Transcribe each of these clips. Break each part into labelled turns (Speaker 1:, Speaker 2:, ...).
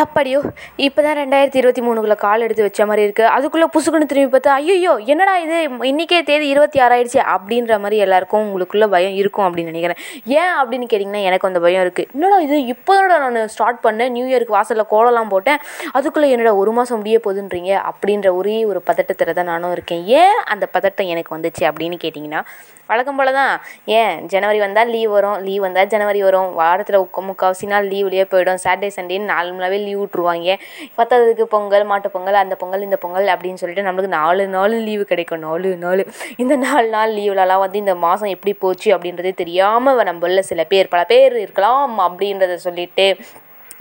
Speaker 1: அப்படியோ இப்போ தான் ரெண்டாயிரத்தி இருபத்தி மூணுக்குள்ளே கால் எடுத்து வச்ச மாதிரி இருக்குது அதுக்குள்ளே புசுக்குன்னு திரும்பி பார்த்தா ஐயோ என்னடா இது? இன்றைக்கே தேதி இருபத்தி ஆறாயிடுச்சு அப்படின்ற மாதிரி எல்லாருக்கும் உங்களுக்குள்ளே பயம் இருக்கும் அப்படின்னு நினைக்கிறேன். ஏன் அப்படின்னு கேட்டிங்கன்னா எனக்கு அந்த பயம் இருக்குது என்னடா இது? இப்போதோட நான் ஸ்டார்ட் பண்ணேன். நியூ இயருக்கு வாசலில் கோலம்லாம் போட்டேன். அதுக்குள்ளே என்னடா ஒரு மாதம் முடிய போகுதுன்றீங்க அப்படின்ற ஒரே ஒரு பதட்டத்தில் தான் நானும் இருக்கேன். ஏன் அந்த பதட்டம் எனக்கு வந்துச்சு அப்படின்னு கேட்டிங்கன்னா வழக்கம் போல தான் ஏன்? ஜனவரி வந்தால் லீவ் வரும். லீவ் வந்தால் ஜனவரி வரும். வாரத்தில் முக்கால்வாசி நாள் லீவ்லேயே போயிடும். சாட்டர்டே சண்டேன்னு நாலு லீவ் விட்ருவாங்க பத்தாததுக்கு பொங்கல் மாட்டு பொங்கல் அந்த பொங்கல் இந்த பொங்கல் அப்படின்னு சொல்லிட்டு நம்மளுக்கு நாலு நாள் லீவு கிடைக்கும். நாலு நாள் இந்த நாலு நாள் லீவ்லலாம் வந்து இந்த மாதம் எப்படி போச்சு அப்படின்றதே தெரியாமல் நம்மள சில பேர் பல பேர் இருக்கலாம் அப்படின்றத சொல்லிட்டு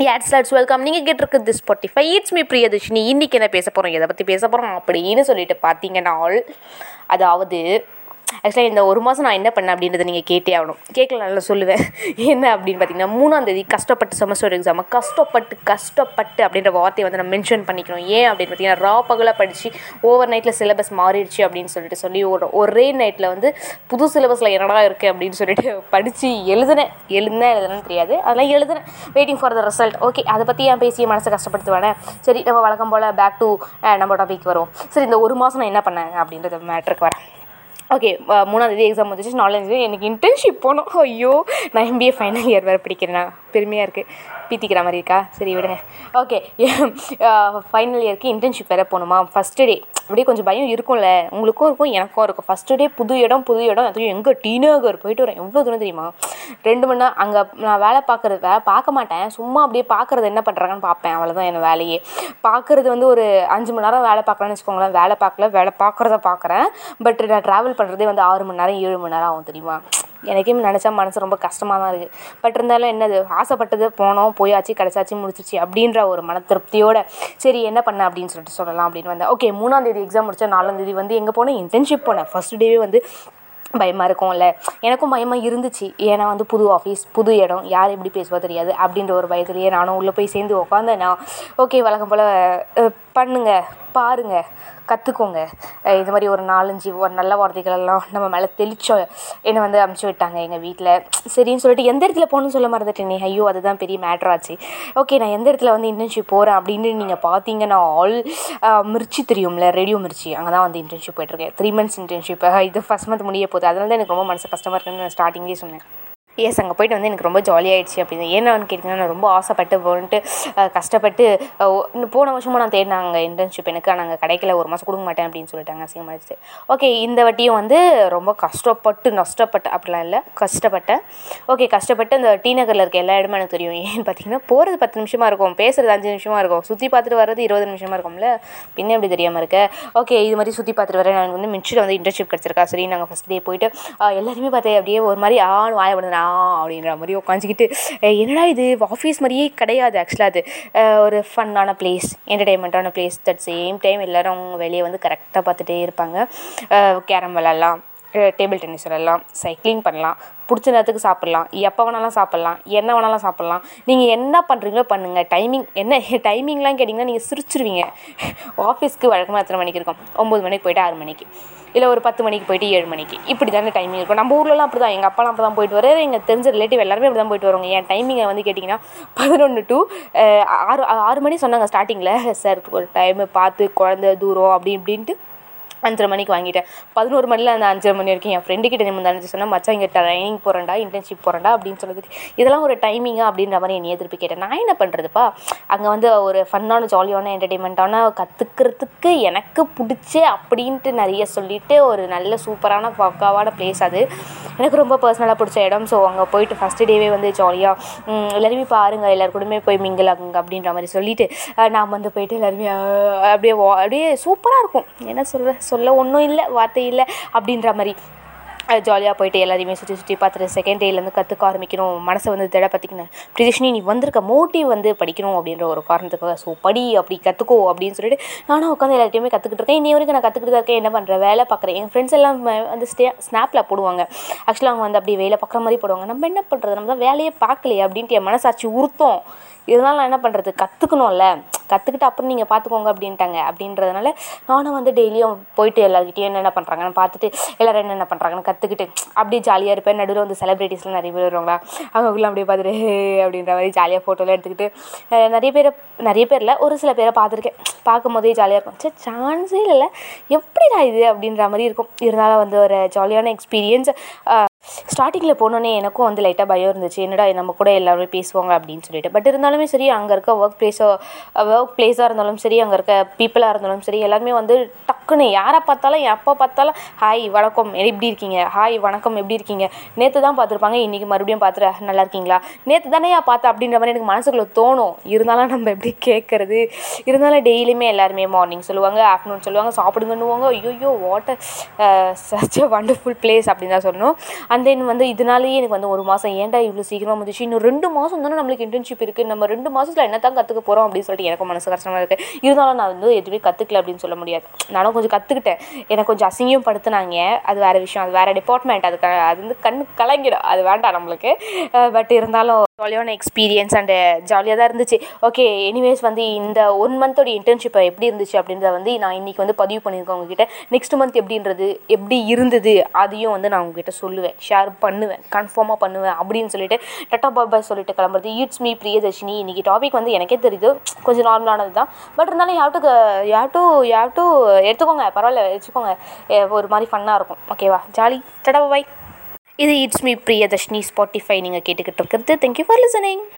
Speaker 1: யாட்ஸ் லாட்ஸ் வெல்கம் நீங்கள் கேட்டிருக்குது ஸ்பாட்டிஃபை இட்ஸ் மீ பிரியதர்ஷினி. இன்றைக்கி என்ன பேச போகிறோம் எதை பற்றி பேச போகிறோம் அப்படின்னு சொல்லிட்டு பார்த்தீங்கன்னா அதாவது ஆக்சுவலாக இந்த ஒரு மாதம் நான் என்ன பண்ணேன் அப்படின்றத நீங்கள் கேட்டே ஆகணும். கேட்கல நல்லா சொல்லுவேன். என்ன அப்படின்னு பார்த்தீங்கன்னா மூணாந்தேதி கஷ்டப்பட்டு செமஸ்டர் எக்ஸாம் கஷ்டப்பட்டு கஷ்டப்பட்டு அப்படின்ற வார்த்தையை வந்து நான் மென்ஷன் பண்ணிக்கணும். ஏன் அப்படின்னு பார்த்தீங்கன்னா ரா பகலாக படித்து ஓவர் நைட்டில் சிலபஸ் மாறிடுச்சு அப்படின்னு சொல்லிட்டு சொல்லி ஒரு ஒரே நைட்டில் வந்து புது சிலபஸில் என்னடா இருக்குது அப்படின்னு சொல்லிட்டு படித்து எழுதுனேன். எழுதுனேன் எழுதுனேன்னு தெரியாது. அதெல்லாம் எழுதுனேன். Waiting for the result okay அதை பற்றி ஏன் பேசிய மனசை கஷ்டப்படுத்துவேனே. சரி நம்ம வழக்கம் போல் பேக் டு நம்ம டாபிக் வரும் சரி இந்த ஒரு மாதம் நான் என்ன பண்ணேன் அப்படின்றது மேட்ருக்கு வரேன். ஓகே uh, மூணாந்தேதி எக்ஸாம் வந்துச்சு நாலாந்தேதி எனக்கு இன்டர்ன்ஷிப் போகணும். ஐயோ நான் எம்பிஏ ஃபைனல் இயர் வேறு படிக்கிறேன்? பெருமையாக இருக்குது பீத்திக்கிற மாதிரி இருக்கா? சரி விடுங்க. ஓகே ஃபைனல் இயருக்கு இன்டர்ன்ஷிப் வேறு போகணுமா? ஃபஸ்ட்டு டே அப்படியே கொஞ்சம் பயம் இருக்கும்ல. உங்களுக்கும் இருக்கும் எனக்கும் இருக்கும். ஃபஸ்ட்டு டே புது இடம் புது இடம். அதுவும் எங்கே டி போயிட்டு வரேன். எவ்வளோ தூரம் தெரியுமா? ரெண்டு மணி நேரம் அங்கே நான் வேலை பார்க்குறது வேலை பார்க்க மாட்டேன். சும்மா அப்படியே பார்க்குறது என்ன பண்ணுறாங்கன்னு பார்ப்பேன். அவ்வளோதான் என் வேலையே. பார்க்குறது வந்து ஒரு அஞ்சு மணி நேரம் வேலை பார்க்கலான்னு வச்சுக்கோங்களேன். வேலை பார்க்கல வேலை பார்க்குறத பார்க்குறேன். பட் நான் ட்ராவல் பண்ணுறதே வந்து ஆறு மணி நேரம் ஏழு மணி நேரம் ஆகும் தெரியுமா? எனக்கே நினச்சா மனசு ரொம்ப கஷ்டமாக தான் இருக்குது பட் இருந்தாலும் என்னது ஆசைப்பட்டது போனோம் போயாச்சு கிடச்சாச்சு முடிச்சிச்சு அப்படின்ற ஒரு மன திருப்தியோட சரி என்ன பண்ண அப்படின்னு சொல்லிட்டு சொல்லலாம் அப்படின்னு வந்தேன். ஓகே மூணாந்தேதி எக்ஸாம் முடிச்சா நாலாந்தேதி வந்து எங்கே போனேன்? இன்டர்ன்ஷிப் போனேன். ஃபஸ்ட் டேவே வந்து பயமாக இருக்கும்ல. எனக்கும் பயமாக இருந்துச்சு. ஏன்னா வந்து புது ஆஃபீஸ் புது இடம் யார் எப்படி பேசுவா தெரியாது அப்படின்ற ஒரு பயத்துலேயே நானும் உள்ளே போய் சேர்ந்து உட்காந்தேன் நான் ஓகே வழக்கம் போல் பண்ணுங்க பாருங்க கற்றுக்கோங்க இது மாதிரி ஒரு நாலஞ்சு ஒரு நல்ல வார்த்தைகளெல்லாம் நம்ம மேலே தெளிச்சோம் என்னை வந்து அமுச்சு விட்டாங்க எங்கள் வீட்டில் சரின்னு சொல்லிட்டு எந்த இடத்துல போகணும்னு சொல்ல மறந்துட்டேனே. ஐயோ அதுதான் பெரிய மேட்ரு ஆச்சு. ஓகே நான் எந்த இடத்துல வந்து இன்டர்ன்ஷிப் போகிறேன் அப்படின்னு நீங்கள் பார்த்தீங்கன்னா ஆல் மிர்ச்சி தெரியும்ல ரேடியோ மிர்ச்சி. அங்கே தான் வந்து இன்டர்ன்ஷிப் போயிட்டுருக்கேன் த்ரீ மந்த்ஸ் இன்டர்ன்ஷிப் இது ஃபஸ்ட் மந்த் முடிய போகுது. அதனால தான் எனக்கு ரொம்ப மனசு கஷ்டமாக இருக்குன்னு நான் ஸ்டார்டிங்லேயே சொன்னேன். எஸ் அங்கே போயிட்டு வந்து எனக்கு ரொம்ப ஜாலியாகிடுச்சு அப்படின்னு. ஏன்னான்னு கேட்டிங்கன்னா நான் ரொம்ப ஆசைப்பட்டு போன்ட்டு கஷ்டப்பட்டு போன வருஷமும் நான் தேடினாங்க இன்டர்ன்ஷிப் எனக்கு. நாங்கள் கிடைக்கல. ஒரு மாதம் கொடுக்க மாட்டேன் அப்படின்னு சொல்லிட்டாங்க. அசிங்கமாகிடுச்சு ஓகே இந்த வட்டியும் வந்து ரொம்ப கஷ்டப்பட்டு நஷ்டப்பட்டு அப்படிலாம் இல்லை. கஷ்டப்பட்டேன். ஓகே கஷ்டப்பட்டு அந்த டி நகரில் இருக்க எல்லா இடமும் எனக்கு தெரியும். ஏன்னு பார்த்தீங்கன்னா போகிறது பத்து நிமிஷமாக இருக்கும். பேசுகிறது அஞ்சு நிமிஷமாக இருக்கும். சுற்றி பார்த்துட்டு வர்றது இருபது நிமிஷமாக இருக்கும்ல? பின்ன எப்படி தெரியாமல் இருக்க? ஓகே இது மாதிரி சுற்றி பார்த்துட்டு வரேன் எனக்கு வந்து மிச்சில் வந்து இன்டர்ன்ஷிப் கிடச்சிருக்கா? சரி நாங்கள் ஃபஸ்ட் டே போயிட்டு எல்லாருமே பார்த்தேன். அப்படியே ஒரு மாதிரி ஆண் வாயப்படுது அப்படின்ற மாதிரி உட்காந்துக்கிட்டு என்னடா இது? ஆஃபீஸ் மாதிரியே கிடையாது ஆக்சுவலாக அது. ஒரு ஃபன்னான பிளேஸ் என்டர்டெயின்மெண்ட்டான பிளேஸ் தட் சேம் டைம் எல்லோரும் வெளியே வந்து கரெக்டாக பார்த்துட்டே இருப்பாங்க. கேரம் விளாட்லாம் டேபிள் டென்னிஸ் விளாட்லாம் சைக்கிளிங் பண்ணலாம் பிடிச்ச நேரத்துக்கு சாப்பிட்லாம் எப்போ வேணாலும் சாப்பிட்லாம் என்ன வேணாலும் சாப்பிட்லாம். நீங்கள் என்ன பண்ணுறீங்களோ பண்ணுங்கள் டைமிங் என்ன டைமிங்லாம் கேட்டிங்கன்னா நீங்கள் சிரிச்சிருவீங்க. ஆஃபீஸ்க்கு வழக்கமாக எத்தனை மணிக்கு இருக்கும்? ஒம்பது மணிக்கு போய்ட்டு ஆறு மணிக்கு. இல்லை ஒரு பத்து மணிக்கு போயிட்டு ஏழு மணிக்கு. இப்படி தானே டைமிங் இருக்கும். நம்ம ஊர்லலாம் அப்படி தான் எங்கள் அப்பாலாம் அப்படி தான் போயிட்டு வர எங்கள் தெரிஞ்ச ரிலேட்டிவ் எல்லாருமே அப்படி தான் போயிட்டு வருவாங்க. என் டைமிங்கை வந்து கேட்டிங்கன்னா பதினொன்று டு ஆறு ஆறு மணி சொன்னாங்க ஸ்டார்டிங்கில் சார் ஒரு டைமு பார்த்து குழந்த தூரம் அப்படி இப்படின்ட்டு அஞ்சரை மணிக்கு வாங்கிட்டேன். பதினோரு மணியில் அந்த அஞ்சரை மணி வரைக்கும் என் ஃப்ரெண்டு கிட்ட நிமிந்து அனுப்பிச்சு சொன்னால் மச்சான் இங்கே ட்ரைனிங் போகிறேன்டா இன்டர்ன்ஷிப் போகிறேன்டா அப்படின்னு சொல்லுது. இதெல்லாம் ஒரு டைமிங்கா அப்படின்ற மாதிரி என்னை எதிர்ப்பு கேட்டேன். நான் என்ன பண்ணுறதுப்பா அங்கே வந்து ஒரு ஃபன்னான ஜாலியான என்டர்டெயின்மெண்ட்டான கற்றுக்கிறதுக்கு எனக்கு பிடிச்ச அப்படின்ட்டு நிறைய சொல்லிவிட்டு ஒரு நல்ல சூப்பரான பக்காவான பிளேஸ் அது. எனக்கு ரொம்ப பர்சனலாக பிடிச்ச இடம். ஸோ அங்கே போயிட்டு ஃபஸ்ட்டு டேவே வந்து ஜாலியாக எல்லாருமே பாருங்கள் எல்லாரு கூடமே போய் மிங்கிள் ஆகுங்க அப்படின்ற மாதிரி சொல்லிவிட்டு நான் வந்து போயிட்டு எல்லாருமே அப்படியே அப்படியே சூப்பராக இருக்கும். என்ன சொல்கிற சொல்ல ஒன்றும் இல்லை வார்த்தை இல்லை அப்படின்ற மாதிரி. ஜாலியாக போயிட்டு எல்லாத்தையுமே சுற்றி சுற்றி பார்த்துட்டு செகண்ட் டேலேருந்து கற்றுக்க ஆரம்பிக்கணும். மனசை வந்து திட பார்த்திக்கினேன் பிரியதர்ஷினி நீ வந்திருக்க மோட்டிவ் வந்து படிக்கணும் அப்படின்ற ஒரு காரணத்துக்காக. ஸோ படி அப்படி கற்றுக்கோ அப்படின்னு சொல்லிட்டு நானும் உட்காந்து எல்லாத்தையுமே கற்றுக்கிட்டு இருக்கேன். இன்னி வரைக்கும் நான் கற்றுக்கிட்டு தான் இருக்கேன். என்ன பண்ணுறேன் வேலை பார்க்குறேன். என் ஃப்ரெண்ட்ஸ் எல்லாம் வந்து ஸ்டே ஸ்னாப்பில் போடுவாங்க. ஆக்சுவலாக அவங்க வந்து அப்படி வேலை பார்க்குற மாதிரி போடுவாங்க. நம்ம என்ன பண்ணுறது நம்ம தான் வேலையே பார்க்கலையே அப்படின்ட்டு என் மனசாட்சி உறுத்தம். இதனால் நான் என்ன பண்ணுறது கற்றுக்கணும்ல கற்றுக்கிட்டு அப்புறம் நீங்கள் பார்த்துக்கோங்க அப்படின்ட்டாங்க. அப்படின்றதுனால நானும் வந்து டெய்லியும் போயிட்டு எல்லாருக்கிட்டையும் என்னென்ன பண்ணுறாங்கன்னு பார்த்துட்டு எல்லோரும் என்னென்ன பண்ணுறாங்கன்னு கற்றுக்கிட்டு அப்படியே ஜாலியாக இருப்பேன். நடுவில் வந்து செலிப்ரிட்டிஸ்லாம் நிறைய பேர் வருவாங்களா? அவங்களுக்குலாம் அப்படியே பார்த்துட்டு அப்படின்ற மாதிரி ஜாலியாக ஃபோட்டோலாம் எடுத்துக்கிட்டு நிறைய பேரை நிறைய பேரில் ஒரு சில பேரை பார்த்துருக்கேன். பார்க்கும்போதே ஜாலியாக இருக்கும். சே சான்ஸே இல்லை. எப்படிடா இது அப்படின்ற மாதிரி இருக்கும். இருந்தாலும் வந்து ஒரு ஜாலியான எக்ஸ்பீரியன்ஸ் ஸ்டார்டிங்கில் போனோன்னே எனக்கும் வந்து லைட்டாக பயம் இருந்துச்சு. என்னடா நம்ம கூட எல்லாருமே பேசுவாங்க அப்படின்னு சொல்லிட்டு. பட் இருந்தாலுமே சரி அங்கே இருக்க ஒர்க் பிளேஸோ ஒர்க் பிளேஸாக இருந்தாலும் சரி அங்கே இருக்க பீப்புளாக இருந்தாலும் சரி எல்லாருமே வந்து டக்குன்னு யாரை பார்த்தாலும் எப்போ பார்த்தாலும் ஹாய் வணக்கம். எப்படி இருக்கீங்க? ஹாய் வணக்கம். எப்படி இருக்கீங்க? நேற்று தான் பார்த்துருப்பாங்க. இன்றைக்கி மறுபடியும் பார்த்துட்டு நல்லா இருக்கீங்களா? நேற்று தானே பார்த்தேன் அப்படின்ற மாதிரி எனக்கு மனசுக்குள்ளே தோணும். இருந்தாலும் நம்ம எப்படி கேட்குறது இருந்தாலும் டெய்லியுமே எல்லாருமே மார்னிங் சொல்லுவாங்க ஆஃப்டர்நூன் சொல்லுவாங்க சாப்பிடுங்கன்னுவாங்க. ஐயோ what a such a wonderful place அப்படின்னு தான் சொல்லணும். அண்ட் தென் வந்து இதனாலேயே எனக்கு வந்து ஒரு மாதம் ஏன்டா இவ்வளோ சீக்கிரமாக முடிச்சு இன்னும் ரெண்டு மாதம் தானே நம்மளுக்கு இன்டர்ன்ஷிப் இருக்குது நம்ம ரெண்டு மாதத்தில் என்ன தான் கற்றுக்க போகிறோம் அப்படின்னு சொல்லிட்டு எனக்கு மனசு கஷ்டமாக இருக்குது இருந்தாலும் நான் வந்து எதுவுமே கற்றுக்கல அப்படின்னு சொல்ல முடியாது. நானும் கொஞ்சம் கற்றுக்கிட்டேன் எனக்கு கொஞ்சம் அசிங்கம் படுத்துனாங்க. அது வேறு விஷயம். அது வேறு டிபார்ட்மெண்ட் அது க- அது வந்து கண்ணு கலங்கிடும். அது வேண்டாம் நம்மளுக்கு. பட் இருந்தாலும் ஜாலியான எக்ஸ்பீரியன்ஸ் அண்டு ஜாலியாக தான் இருந்துச்சு. ஓகே எனிவேஸ் வந்து இந்த ஒன் மந்தோட இன்டர்ன்ஷிப் எப்படி இருந்துச்சு அப்படின்றத வந்து நான் இன்றைக்கி வந்து பதிவு பண்ணியிருக்கேன் உங்ககிட்ட. நெக்ஸ்ட் மந்த் எப்படின்றது எப்படி இருந்தது அதையும் வந்து நான் உங்ககிட்ட சொல்லுவேன் ஷேர் பண்ணுவேன் கன்ஃபார்மாக பண்ணுவேன் அப்படின்னு சொல்லிட்டு டட்டா பாபா சொல்லிட்டு கிளம்புறது. ஈட்ஸ் மீ பிரியதர்ஷினி இன்றைக்கி டாபிக் வந்து எனக்கே தெரியுது. கொஞ்சம் நார்மலானது தான். பட் இருந்தாலும் யாவ் டு யாவ் டு யாவ் டு எடுத்துக்கோங்க. பரவாயில்ல வச்சுக்கோங்க. Eh, ஒரு மாதிரி ஃபன்னாக இருக்கும். ஓகேவா ஜாலி. டட்டா பாபாய் இது இட்ஸ் மீ பிரியதர்ஷினி ஸ்பாட்டிஃபை நீங்கள் கேட்டுக்கிட்டு இருக்கிறது. Thank you for listening